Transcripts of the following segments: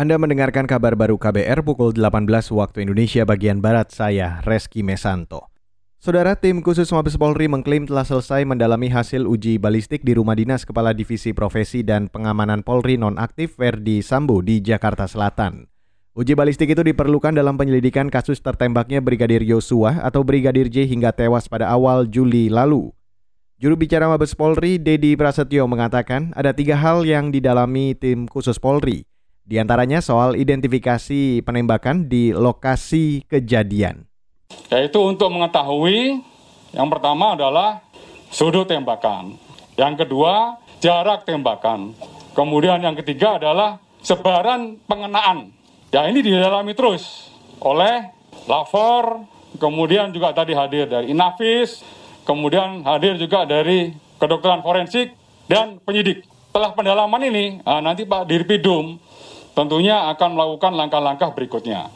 Anda mendengarkan kabar baru KBR pukul 18 waktu Indonesia bagian Barat, saya Reski Mesanto. Saudara tim khusus Mabes Polri mengklaim telah selesai mendalami hasil uji balistik di rumah dinas Kepala Divisi Profesi dan Pengamanan Polri nonaktif Verdi Sambo di Jakarta Selatan. Uji balistik itu diperlukan dalam penyelidikan kasus tertembaknya Brigadir Yosua atau Brigadir J hingga tewas pada awal Juli lalu. Juru bicara Mabes Polri, Dedi Prasetyo mengatakan ada tiga hal yang didalami tim khusus Polri, di antaranya soal identifikasi penembakan di lokasi kejadian. Yaitu untuk mengetahui yang pertama adalah sudut tembakan. Yang kedua, jarak tembakan. Kemudian yang ketiga adalah sebaran pengenaan. Ya ini didalami terus oleh Lafor, kemudian juga tadi hadir dari Inafis, kemudian hadir juga dari kedokteran forensik dan penyidik. Setelah pendalaman ini, ah, nanti Pak Dirpidum tentunya akan melakukan langkah-langkah berikutnya.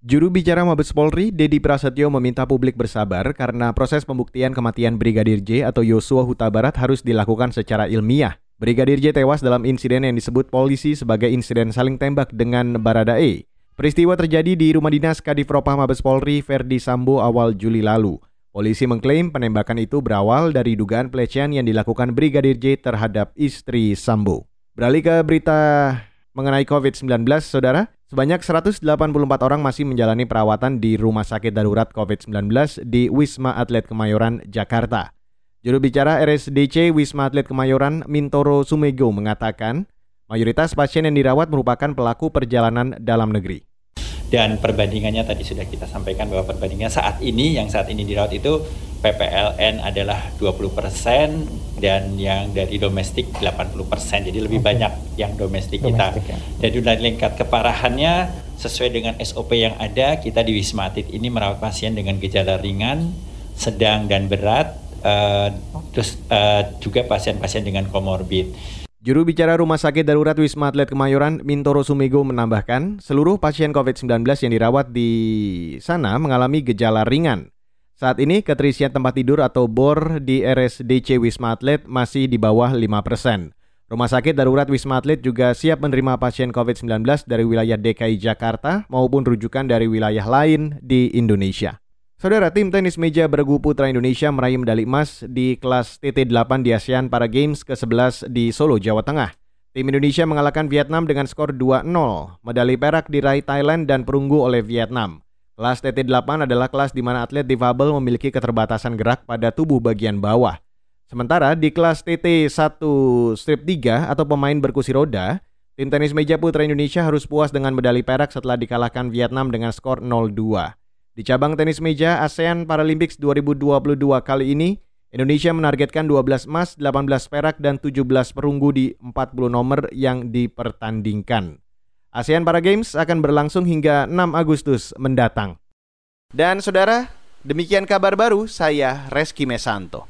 Juru bicara Mabes Polri, Dedi Prasetyo meminta publik bersabar karena proses pembuktian kematian Brigadir J atau Yosua Huta Barat harus dilakukan secara ilmiah. Brigadir J tewas dalam insiden yang disebut polisi sebagai insiden saling tembak dengan Baradae. Peristiwa terjadi di rumah dinas Kadifropah Mabes Polri Verdi Sambo awal Juli lalu. Polisi mengklaim penembakan itu berawal dari dugaan pelecehan yang dilakukan Brigadir J terhadap istri Sambo. Beralih ke berita mengenai COVID-19, Saudara. Sebanyak 184 orang masih menjalani perawatan di Rumah Sakit Darurat COVID-19 di Wisma Atlet Kemayoran, Jakarta. Juru bicara RSDC Wisma Atlet Kemayoran, Mintoro Sumego, mengatakan mayoritas pasien yang dirawat merupakan pelaku perjalanan dalam negeri. Dan perbandingannya tadi sudah kita sampaikan bahwa perbandingannya saat ini yang saat ini dirawat itu PPLN adalah 20% dan yang dari domestik 80%. Jadi lebih okay. banyak yang domestik, kita. Ya. Jadi dari lingkat keparahannya sesuai dengan SOP yang ada, kita di Wisma Atlet ini merawat pasien dengan gejala ringan, sedang dan berat, uh, terus uh, juga pasien-pasien dengan komorbid. Juru bicara Rumah Sakit Darurat Wisma Atlet Kemayoran, Mintoro Sumego menambahkan, seluruh pasien COVID-19 yang dirawat di sana mengalami gejala ringan. Saat ini keterisian tempat tidur atau BOR di RSDC Wisma Atlet masih di bawah 5 persen. Rumah Sakit Darurat Wisma Atlet juga siap menerima pasien COVID-19 dari wilayah DKI Jakarta maupun rujukan dari wilayah lain di Indonesia. Saudara tim tenis meja bergu putra Indonesia meraih medali emas di kelas TT8 di ASEAN Para Games ke-11 di Solo, Jawa Tengah. Tim Indonesia mengalahkan Vietnam dengan skor 2-0. Medali perak diraih Thailand dan perunggu oleh Vietnam. Kelas TT8 adalah kelas di mana atlet difabel memiliki keterbatasan gerak pada tubuh bagian bawah. Sementara di kelas TT1 strip 3 atau pemain berkursi roda, tim tenis meja putra Indonesia harus puas dengan medali perak setelah dikalahkan Vietnam dengan skor 0-2. Di cabang tenis meja ASEAN Paralympics 2022 kali ini, Indonesia menargetkan 12 emas, 18 perak, dan 17 perunggu di 40 nomor yang dipertandingkan. ASEAN Para Games akan berlangsung hingga 6 Agustus mendatang. Dan saudara, demikian kabar baru saya Reski Mesanto.